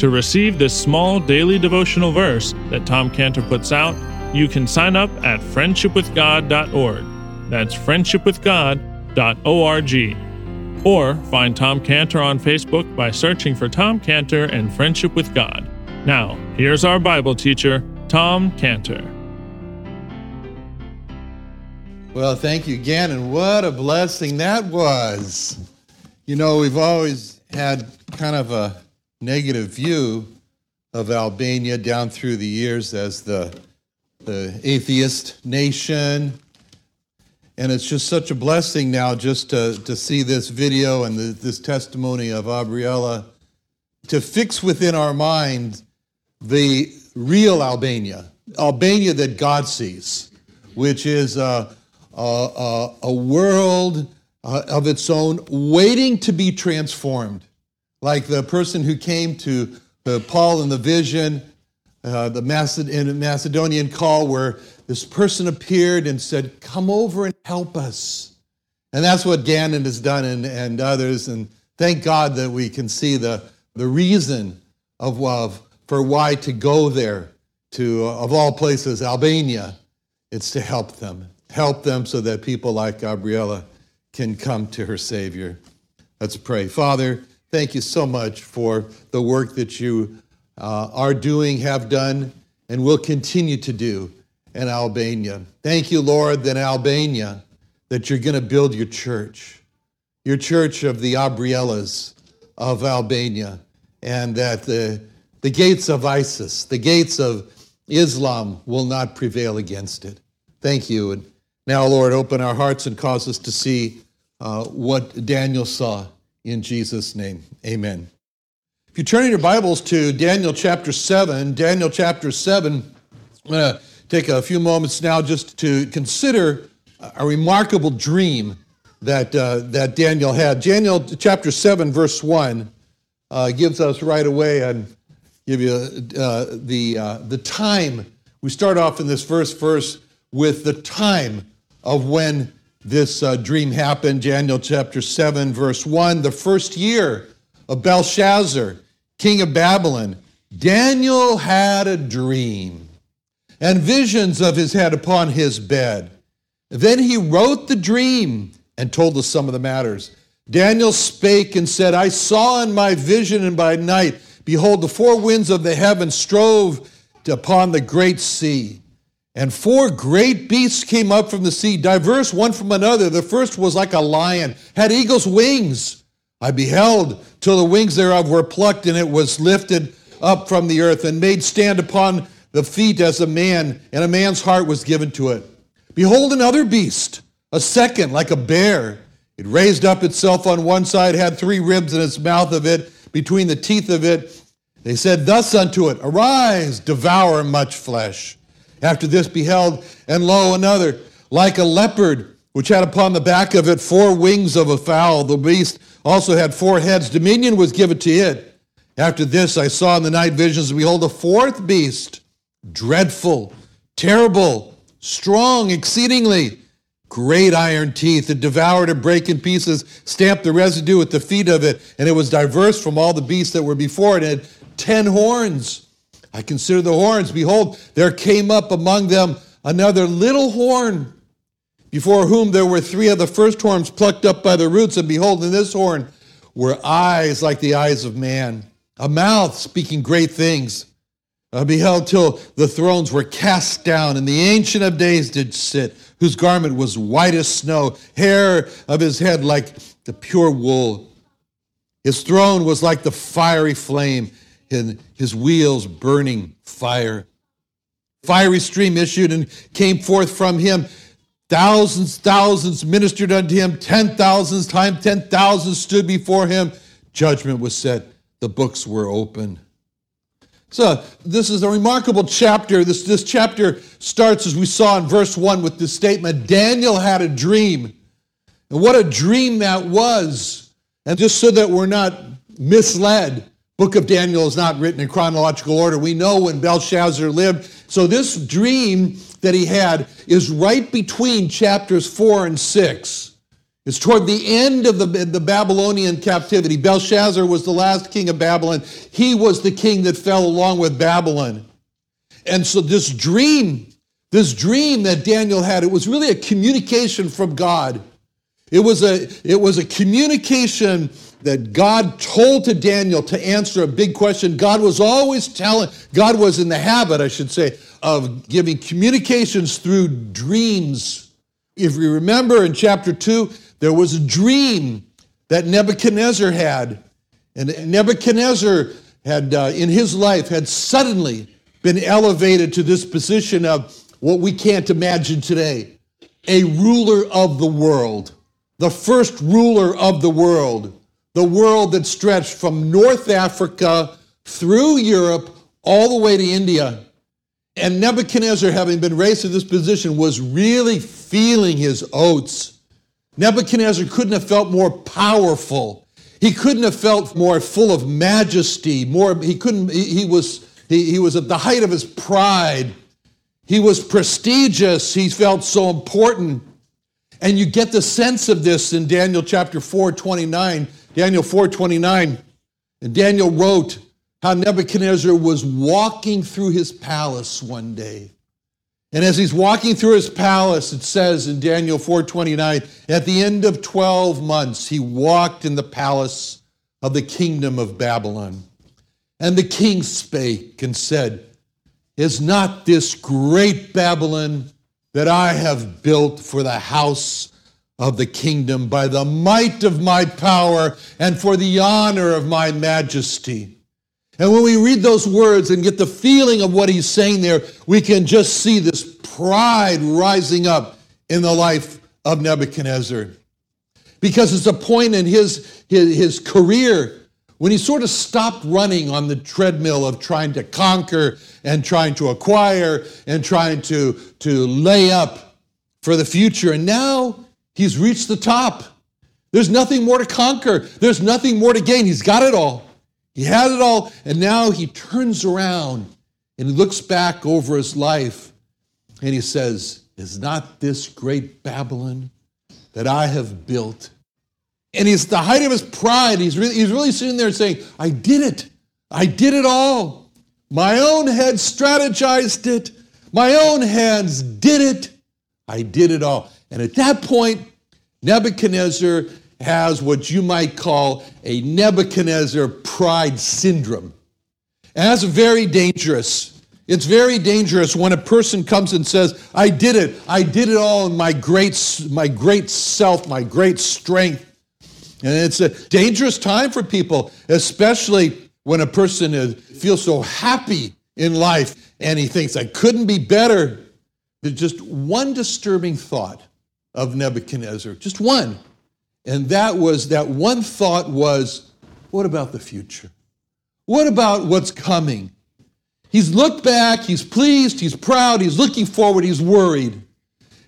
To receive this small daily devotional verse that Tom Cantor puts out, you can sign up at friendshipwithgod.org. That's friendshipwithgod.org. Or find Tom Cantor on Facebook by searching for Tom Cantor and Friendship with God. Now, here's our Bible teacher, Tom Cantor. Well, thank you again, and what a blessing that was. You know, we've always had kind of a negative view of Albania down through the years as the, the atheist nation. And it's just such a blessing now just to, to see this video and the, this testimony of Abriella to fix within our mind the real Albania, Albania that God sees, which is a, a, a world uh, of its own waiting to be transformed. Like the person who came to uh, Paul in the vision, uh, the Maced- Macedonian call, where this person appeared and said, Come over and help us. And that's what Gannon has done and, and others. And thank God that we can see the, the reason of, of for why to go there to, uh, of all places, Albania. It's to help them, help them so that people like Gabriella can come to her Savior. Let's pray. Father, thank you so much for the work that you uh, are doing, have done, and will continue to do in Albania. Thank you, Lord, that Albania, that you're going to build your church, your church of the Abriellas of Albania, and that the the gates of ISIS, the gates of Islam will not prevail against it. Thank you. And now, Lord, open our hearts and cause us to see uh, what Daniel saw in Jesus' name. Amen. If you turn in your Bibles to Daniel chapter 7, Daniel chapter 7, I'm going to take a few moments now just to consider a remarkable dream that, uh, that Daniel had. Daniel chapter 7, verse 1 uh, gives us right away and give you uh, the, uh, the time. We start off in this first verse with the time of when this uh, dream happened. Daniel chapter 7, verse 1. The first year of Belshazzar, king of Babylon, Daniel had a dream and visions of his head upon his bed. Then he wrote the dream and told us some of the matters. Daniel spake and said, I saw in my vision and by night Behold, the four winds of the heaven strove upon the great sea. And four great beasts came up from the sea, diverse one from another. The first was like a lion, had eagle's wings. I beheld till the wings thereof were plucked, and it was lifted up from the earth, and made stand upon the feet as a man, and a man's heart was given to it. Behold, another beast, a second, like a bear. It raised up itself on one side, had three ribs in its mouth of it, between the teeth of it. They said thus unto it, Arise, devour much flesh. After this beheld, and lo, another, like a leopard, which had upon the back of it four wings of a fowl. The beast also had four heads. Dominion was given to it. After this, I saw in the night visions, behold, a fourth beast, dreadful, terrible, strong exceedingly. great iron teeth. It devoured and brake in pieces, stamped the residue with the feet of it, and it was diverse from all the beasts that were before it. It had ten horns. I consider the horns. Behold, there came up among them another little horn, before whom there were three of the first horns plucked up by the roots. And behold, in this horn were eyes like the eyes of man, a mouth speaking great things. I beheld till the thrones were cast down, and the Ancient of Days did sit, whose garment was white as snow, hair of his head like the pure wool. His throne was like the fiery flame, and his wheels burning fire. Fiery stream issued and came forth from him. Thousands, thousands ministered unto him. Ten thousands times ten thousands stood before him. Judgment was set. The books were opened. So this is a remarkable chapter. This, this chapter starts, as we saw in verse 1, with this statement Daniel had a dream. And what a dream that was. And just so that we're not misled, book of Daniel is not written in chronological order. We know when Belshazzar lived. So this dream that he had is right between chapters 4 and 6. It's toward the end of the, the Babylonian captivity. Belshazzar was the last king of Babylon. He was the king that fell along with Babylon. And so this dream, this dream that Daniel had, it was really a communication from God. It was a, it was a communication that God told to Daniel to answer a big question. God was always telling, God was in the habit, I should say, of giving communications through dreams. If you remember in chapter 2, there was a dream that Nebuchadnezzar had. And Nebuchadnezzar had, uh, in his life, had suddenly been elevated to this position of what we can't imagine today a ruler of the world, the first ruler of the world, the world that stretched from North Africa through Europe all the way to India. And Nebuchadnezzar, having been raised to this position, was really feeling his oats. Nebuchadnezzar couldn't have felt more powerful. He couldn't have felt more full of majesty. More, he couldn't. He, he was. He, he was at the height of his pride. He was prestigious. He felt so important. And you get the sense of this in Daniel chapter 4, 29. Daniel 4, 29. And Daniel wrote how Nebuchadnezzar was walking through his palace one day. And as he's walking through his palace, it says in Daniel 4:29, at the end of 12 months, he walked in the palace of the kingdom of Babylon. And the king spake and said, Is not this great Babylon that I have built for the house of the kingdom by the might of my power and for the honor of my majesty? And when we read those words and get the feeling of what he's saying there, we can just see this pride rising up in the life of Nebuchadnezzar. Because it's a point in his, his, his career when he sort of stopped running on the treadmill of trying to conquer and trying to acquire and trying to, to lay up for the future. And now he's reached the top. There's nothing more to conquer, there's nothing more to gain. He's got it all. He had it all, and now he turns around and he looks back over his life and he says, Is not this great Babylon that I have built? And he's the height of his pride. He's really, he's really sitting there saying, I did it. I did it all. My own head strategized it. My own hands did it. I did it all. And at that point, Nebuchadnezzar has what you might call a Nebuchadnezzar pride syndrome. And that's very dangerous. It's very dangerous when a person comes and says, I did it. I did it all in my great, my great self, my great strength. And it's a dangerous time for people, especially when a person is, feels so happy in life and he thinks, I couldn't be better. There's just one disturbing thought of Nebuchadnezzar, just one. And that was that one thought was, what about the future? What about what's coming? He's looked back, he's pleased, he's proud, he's looking forward, he's worried.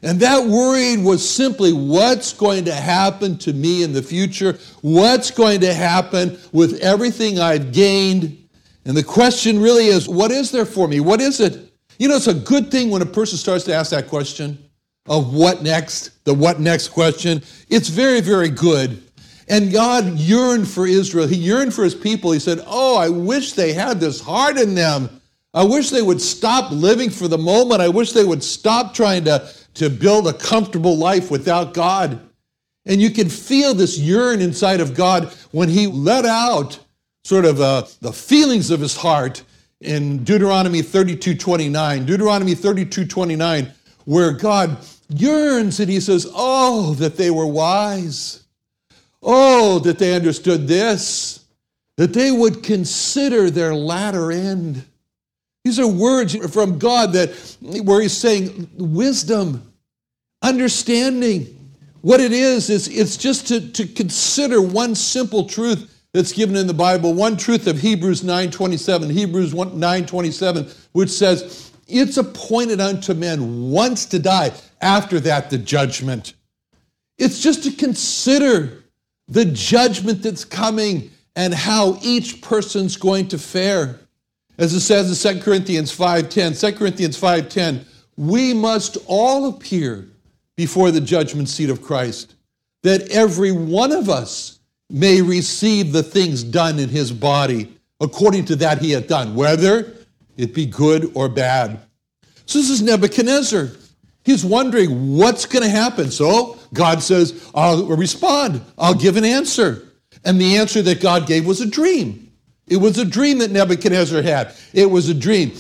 And that worried was simply what's going to happen to me in the future? What's going to happen with everything I've gained? And the question really is what is there for me? What is it? You know, it's a good thing when a person starts to ask that question of what next, the what next question. It's very, very good. And God yearned for Israel. He yearned for his people. He said, Oh, I wish they had this heart in them. I wish they would stop living for the moment. I wish they would stop trying to, to build a comfortable life without God. And you can feel this yearn inside of God when he let out sort of uh, the feelings of his heart in Deuteronomy 32 29. Deuteronomy 32 29, where God yearns and he says, Oh, that they were wise. Oh, that they understood this, that they would consider their latter end. These are words from God that where he's saying wisdom, understanding. What it is, is it's just to, to consider one simple truth that's given in the Bible, one truth of Hebrews 9:27, Hebrews 9:27, which says, "It's appointed unto men once to die, after that the judgment." It's just to consider the judgment that's coming and how each person's going to fare. As it says in 2 Corinthians 5:10, 2 Corinthians 5:10, we must all appear before the judgment seat of Christ, that every one of us may receive the things done in his body according to that he hath done, whether it be good or bad. So this is Nebuchadnezzar. He's wondering what's going to happen. So God says, I'll respond, I'll give an answer. And the answer that God gave was a dream. It was a dream that Nebuchadnezzar had. It was a dream.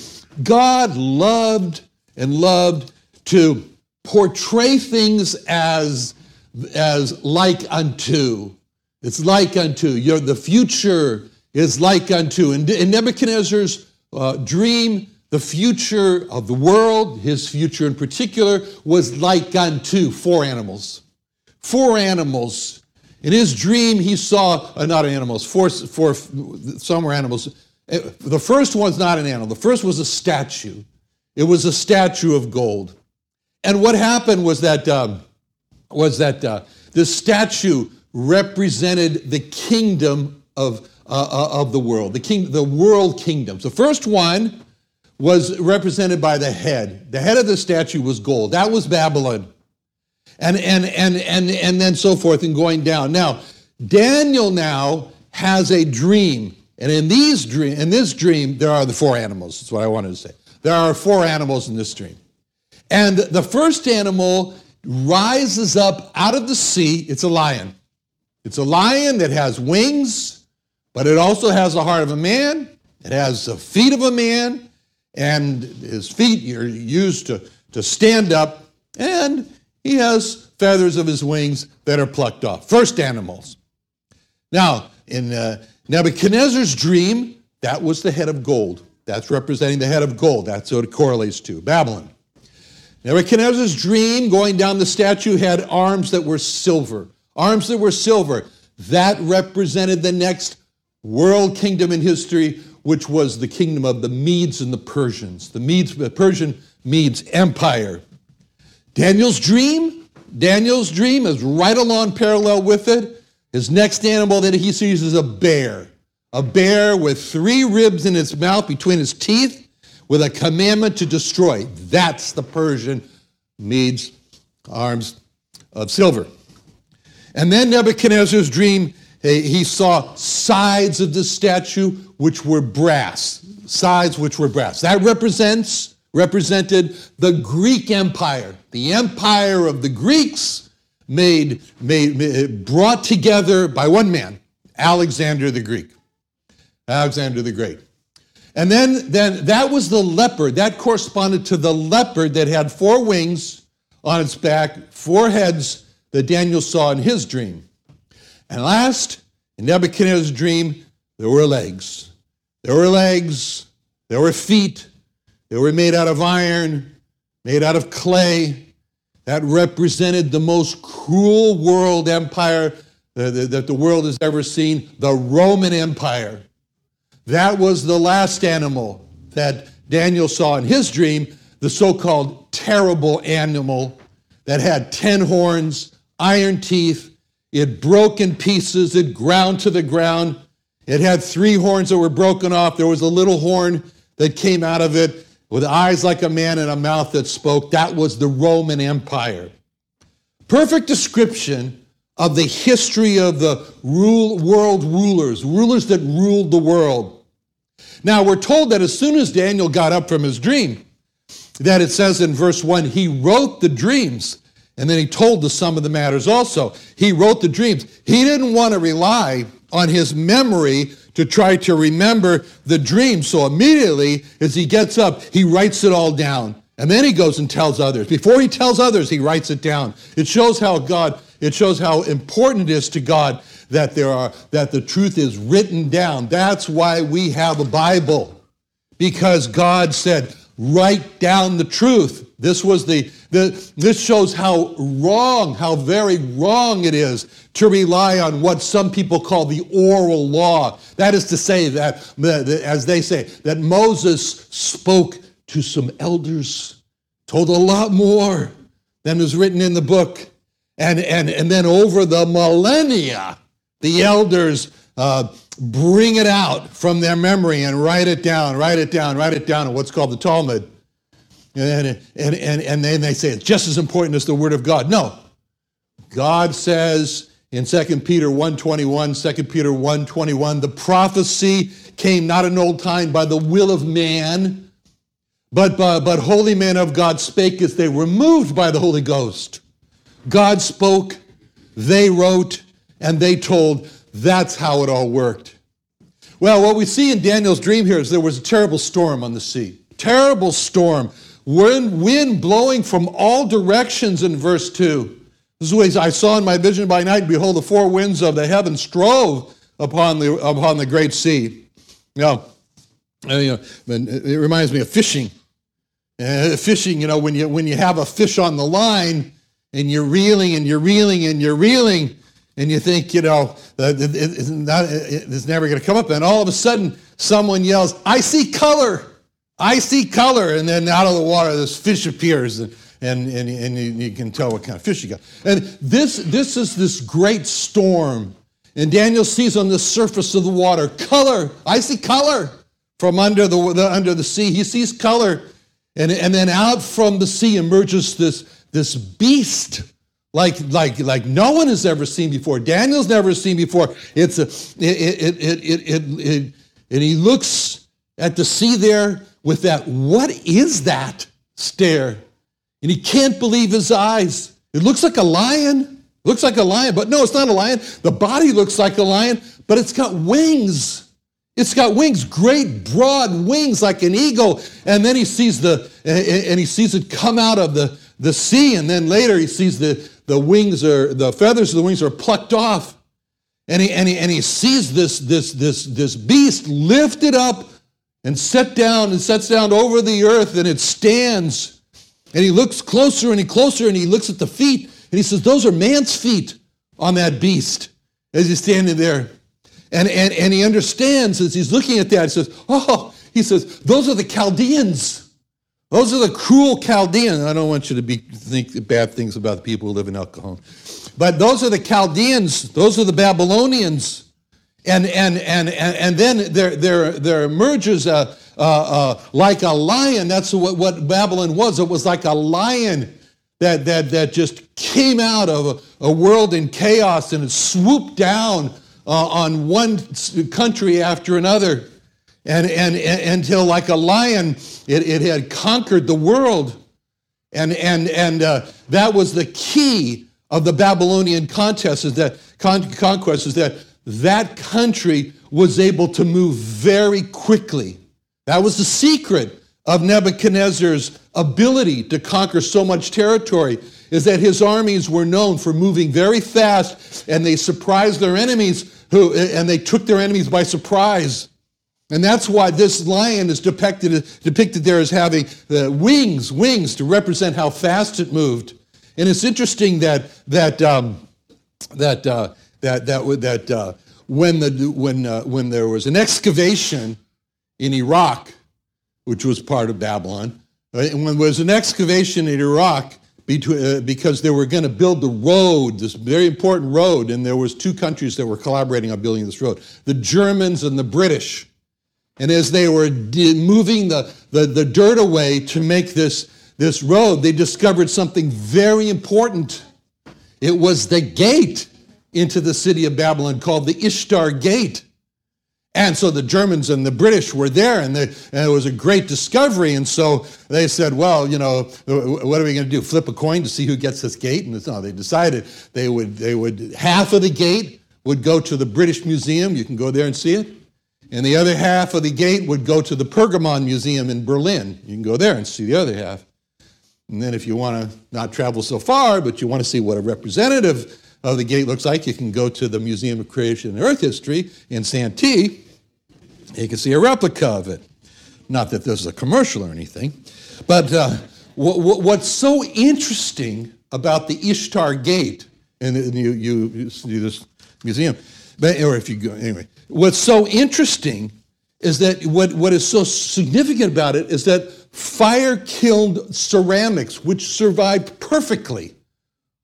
God loved and loved to portray things as, as like unto. It's like unto. Your, the future is like unto. And in Nebuchadnezzar's uh, dream, the future of the world, his future in particular, was like unto four animals. Four animals. In his dream, he saw, uh, not animals, four, four, some were animals. Uh, the first one's not an animal. The first was a statue. It was a statue of gold. And what happened was that, um, was that uh, the statue represented the kingdom of, uh, uh, of the world, the, king, the world kingdoms. The first one was represented by the head. The head of the statue was gold. That was Babylon. And, and, and, and, and then so forth and going down. Now, Daniel now has a dream. And in, these dream, in this dream, there are the four animals. That's what I wanted to say. There are four animals in this dream. And the first animal rises up out of the sea. It's a lion. It's a lion that has wings, but it also has the heart of a man. It has the feet of a man, and his feet are used to, to stand up, and he has feathers of his wings that are plucked off. First animals. Now, in uh, Nebuchadnezzar's dream, that was the head of gold. That's representing the head of gold. That's what it correlates to Babylon. Nebuchadnezzar's dream going down the statue had arms that were silver arms that were silver. That represented the next world kingdom in history, which was the kingdom of the Medes and the Persians, the Medes, the Persian Medes Empire. Daniel's dream, Daniel's dream is right along parallel with it. His next animal that he sees is a bear, a bear with three ribs in its mouth between his teeth, with a commandment to destroy. That's the Persian Medes arms of silver. And then Nebuchadnezzar's dream, he saw sides of the statue which were brass, sides which were brass. That represents represented the Greek Empire, the empire of the Greeks made, made, brought together by one man, Alexander the Greek. Alexander the Great. And then, then that was the leopard. That corresponded to the leopard that had four wings on its back, four heads, that Daniel saw in his dream. And last, in Nebuchadnezzar's dream, there were legs. There were legs, there were feet, they were made out of iron, made out of clay. That represented the most cruel world empire that the world has ever seen, the Roman Empire. That was the last animal that Daniel saw in his dream, the so called terrible animal that had 10 horns, iron teeth. It broke in pieces. It ground to the ground. It had three horns that were broken off. There was a little horn that came out of it with eyes like a man and a mouth that spoke. That was the Roman Empire. Perfect description of the history of the rule, world rulers, rulers that ruled the world. Now, we're told that as soon as Daniel got up from his dream, that it says in verse 1, he wrote the dreams. And then he told the sum of the matters also. He wrote the dreams. He didn't want to rely on his memory to try to remember the dream. So immediately, as he gets up, he writes it all down. And then he goes and tells others. Before he tells others, he writes it down. It shows how God, it shows how important it is to God that there are that the truth is written down. That's why we have a Bible. Because God said, write down the truth. This was the, the this shows how wrong, how very wrong it is to rely on what some people call the oral law. That is to say that, as they say, that Moses spoke to some elders, told a lot more than was written in the book. And, and, and then over the millennia, the elders uh, bring it out from their memory and write it down, write it down, write it down in what's called the Talmud. And, and, and, and then they say it's just as important as the Word of God. No. God says in 2 Peter 1.21, 2 Peter 1.21, the prophecy came not in old time by the will of man, but, but, but holy men of God spake as they were moved by the Holy Ghost. God spoke, they wrote, and they told. That's how it all worked. Well, what we see in Daniel's dream here is there was a terrible storm on the sea. Terrible storm. Wind, wind blowing from all directions in verse 2. This is what I saw in my vision by night. Behold, the four winds of the heaven strove upon the, upon the great sea. Now, uh, you know, it reminds me of fishing. Uh, fishing, you know, when you, when you have a fish on the line and you're reeling and you're reeling and you're reeling, and you think, you know, it's, not, it's never going to come up. And all of a sudden, someone yells, I see color. I see color. And then out of the water, this fish appears. And, and, and, and you, can tell what kind of fish you got. And this, this is this great storm. And Daniel sees on the surface of the water color. I see color from under the, the, under the sea. He sees color. And, and then out from the sea emerges this, this beast like, like, like no one has ever seen before. Daniel's never seen before. It's a, it, it, it, it, it, it, and he looks at the sea there with that, what is that stare? And he can't believe his eyes. It looks like a lion. It looks like a lion, but no, it's not a lion. The body looks like a lion, but it's got wings. It's got wings, great broad wings like an eagle. And then he sees the and he sees it come out of the, the sea, and then later he sees the, the wings are, the feathers of the wings are plucked off. And he, and he, and he sees this, this, this, this beast lifted up and set down and sets down over the earth and it stands. And he looks closer and he closer and he looks at the feet and he says, Those are man's feet on that beast as he's standing there. And, and, and he understands as he's looking at that, he says, Oh, he says, Those are the Chaldeans. Those are the cruel Chaldeans. I don't want you to be, think bad things about the people who live in El Cajon. But those are the Chaldeans. Those are the Babylonians. And, and, and, and, and then there, there, there emerges a, uh, uh, like a lion. That's what, what Babylon was. It was like a lion that, that, that just came out of a, a world in chaos and it swooped down uh, on one country after another and, and, and until like a lion, it, it had conquered the world. And, and, and uh, that was the key of the Babylonian contest is that con- conquest is that that country was able to move very quickly. That was the secret of Nebuchadnezzar's ability to conquer so much territory is that his armies were known for moving very fast and they surprised their enemies who and they took their enemies by surprise. And that's why this lion is depicted, depicted there as having the wings, wings to represent how fast it moved. And it's interesting that that um, that uh, that that would that uh, when the when uh, when there was an excavation in Iraq, which was part of Babylon, and when there was an excavation in Iraq between, uh, because they were going to build the road, this very important road, and there was two countries that were collaborating on building this road: the Germans and the British. And as they were moving the, the, the dirt away to make this, this road, they discovered something very important. It was the gate into the city of Babylon called the Ishtar Gate. And so the Germans and the British were there, and, they, and, it was a great discovery. And so they said, well, you know, what are we going to do? Flip a coin to see who gets this gate? And no, they decided they would, they would, half of the gate would go to the British Museum. You can go there and see it. And the other half of the gate would go to the Pergamon Museum in Berlin. You can go there and see the other half. And then if you want to not travel so far, but you want to see what a representative of the gate looks like, you can go to the Museum of Creation and Earth History in Santee. You can see a replica of it. Not that this is a commercial or anything, but uh, what's so interesting about the Ishtar Gate, and you, you, you see this museum, but, or if you go, anyway, what's so interesting is that what, what is so significant about it is that fire killed ceramics, which survived perfectly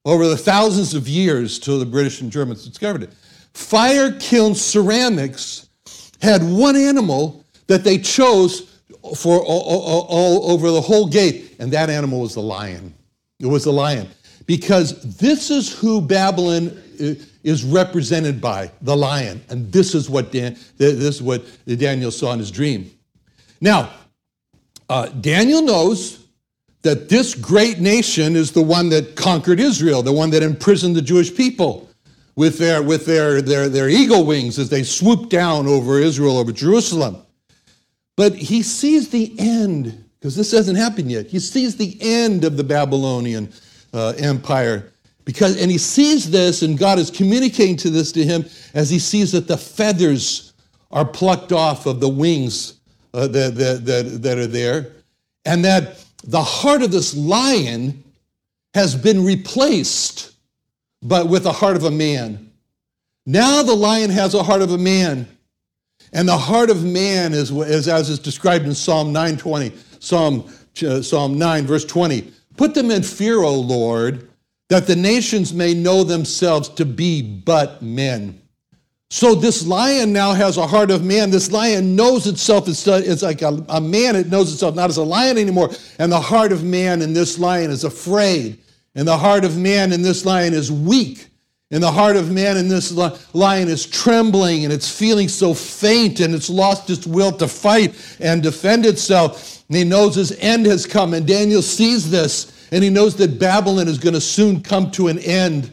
over the thousands of years till the British and Germans discovered it. Fire kiln ceramics had one animal that they chose for all, all, all, over the whole gate, and that animal was the lion. It was the lion. Because this is who Babylon is represented by, the lion. And this is what, Dan, this is what Daniel saw in his dream. Now, uh, Daniel knows that this great nation is the one that conquered Israel, the one that imprisoned the Jewish people with their, with their, their, their eagle wings as they swoop down over Israel, over Jerusalem. But he sees the end, because this hasn't happened yet. He sees the end of the Babylonian uh, empire. Because, and he sees this, and God is communicating to this to him as he sees that the feathers are plucked off of the wings uh, that, that, that, that are there, and that the heart of this lion has been replaced but with the heart of a man. Now the lion has a heart of a man. And the heart of man is, is as is described in Psalm 920, Psalm, uh, Psalm 9, verse 20. Put them in fear, O Lord, that the nations may know themselves to be but men. So this lion now has a heart of man. This lion knows itself as it's like a, a man. It knows itself not as a lion anymore. And the heart of man in this lion is afraid. And the heart of man in this lion is weak. And the heart of man in this lion is trembling and it's feeling so faint and it's lost its will to fight and defend itself. And he knows his end has come. And Daniel sees this and he knows that Babylon is going to soon come to an end.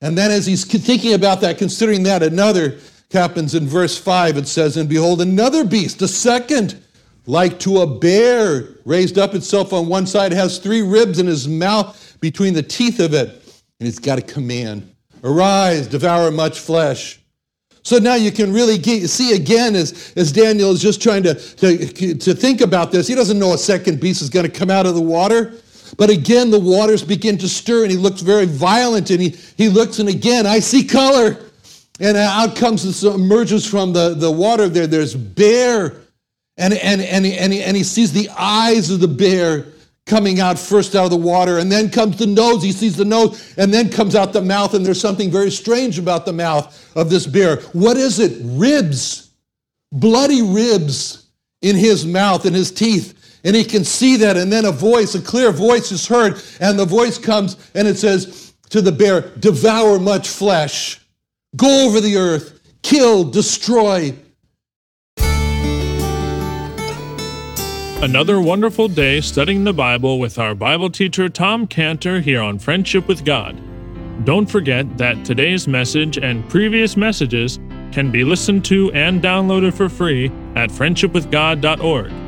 And then, as he's thinking about that, considering that, another happens in verse 5. It says, And behold, another beast, a second, like to a bear, raised up itself on one side, has three ribs in his mouth between the teeth of it. And it's got a command Arise, devour much flesh. So now you can really get, see again as, as Daniel is just trying to, to, to think about this. He doesn't know a second beast is going to come out of the water. But again, the waters begin to stir, and he looks very violent, and he, he looks, and again, I see color. And out comes this emerges from the, the water there. There's bear, and, and, and, and, he, and he sees the eyes of the bear coming out first out of the water, and then comes the nose. He sees the nose, and then comes out the mouth, and there's something very strange about the mouth of this bear. What is it? Ribs, bloody ribs in his mouth and his teeth. And he can see that, and then a voice, a clear voice is heard, and the voice comes and it says to the bear, Devour much flesh, go over the earth, kill, destroy. Another wonderful day studying the Bible with our Bible teacher Tom Cantor here on Friendship with God. Don't forget that today's message and previous messages can be listened to and downloaded for free at friendshipwithgod.org.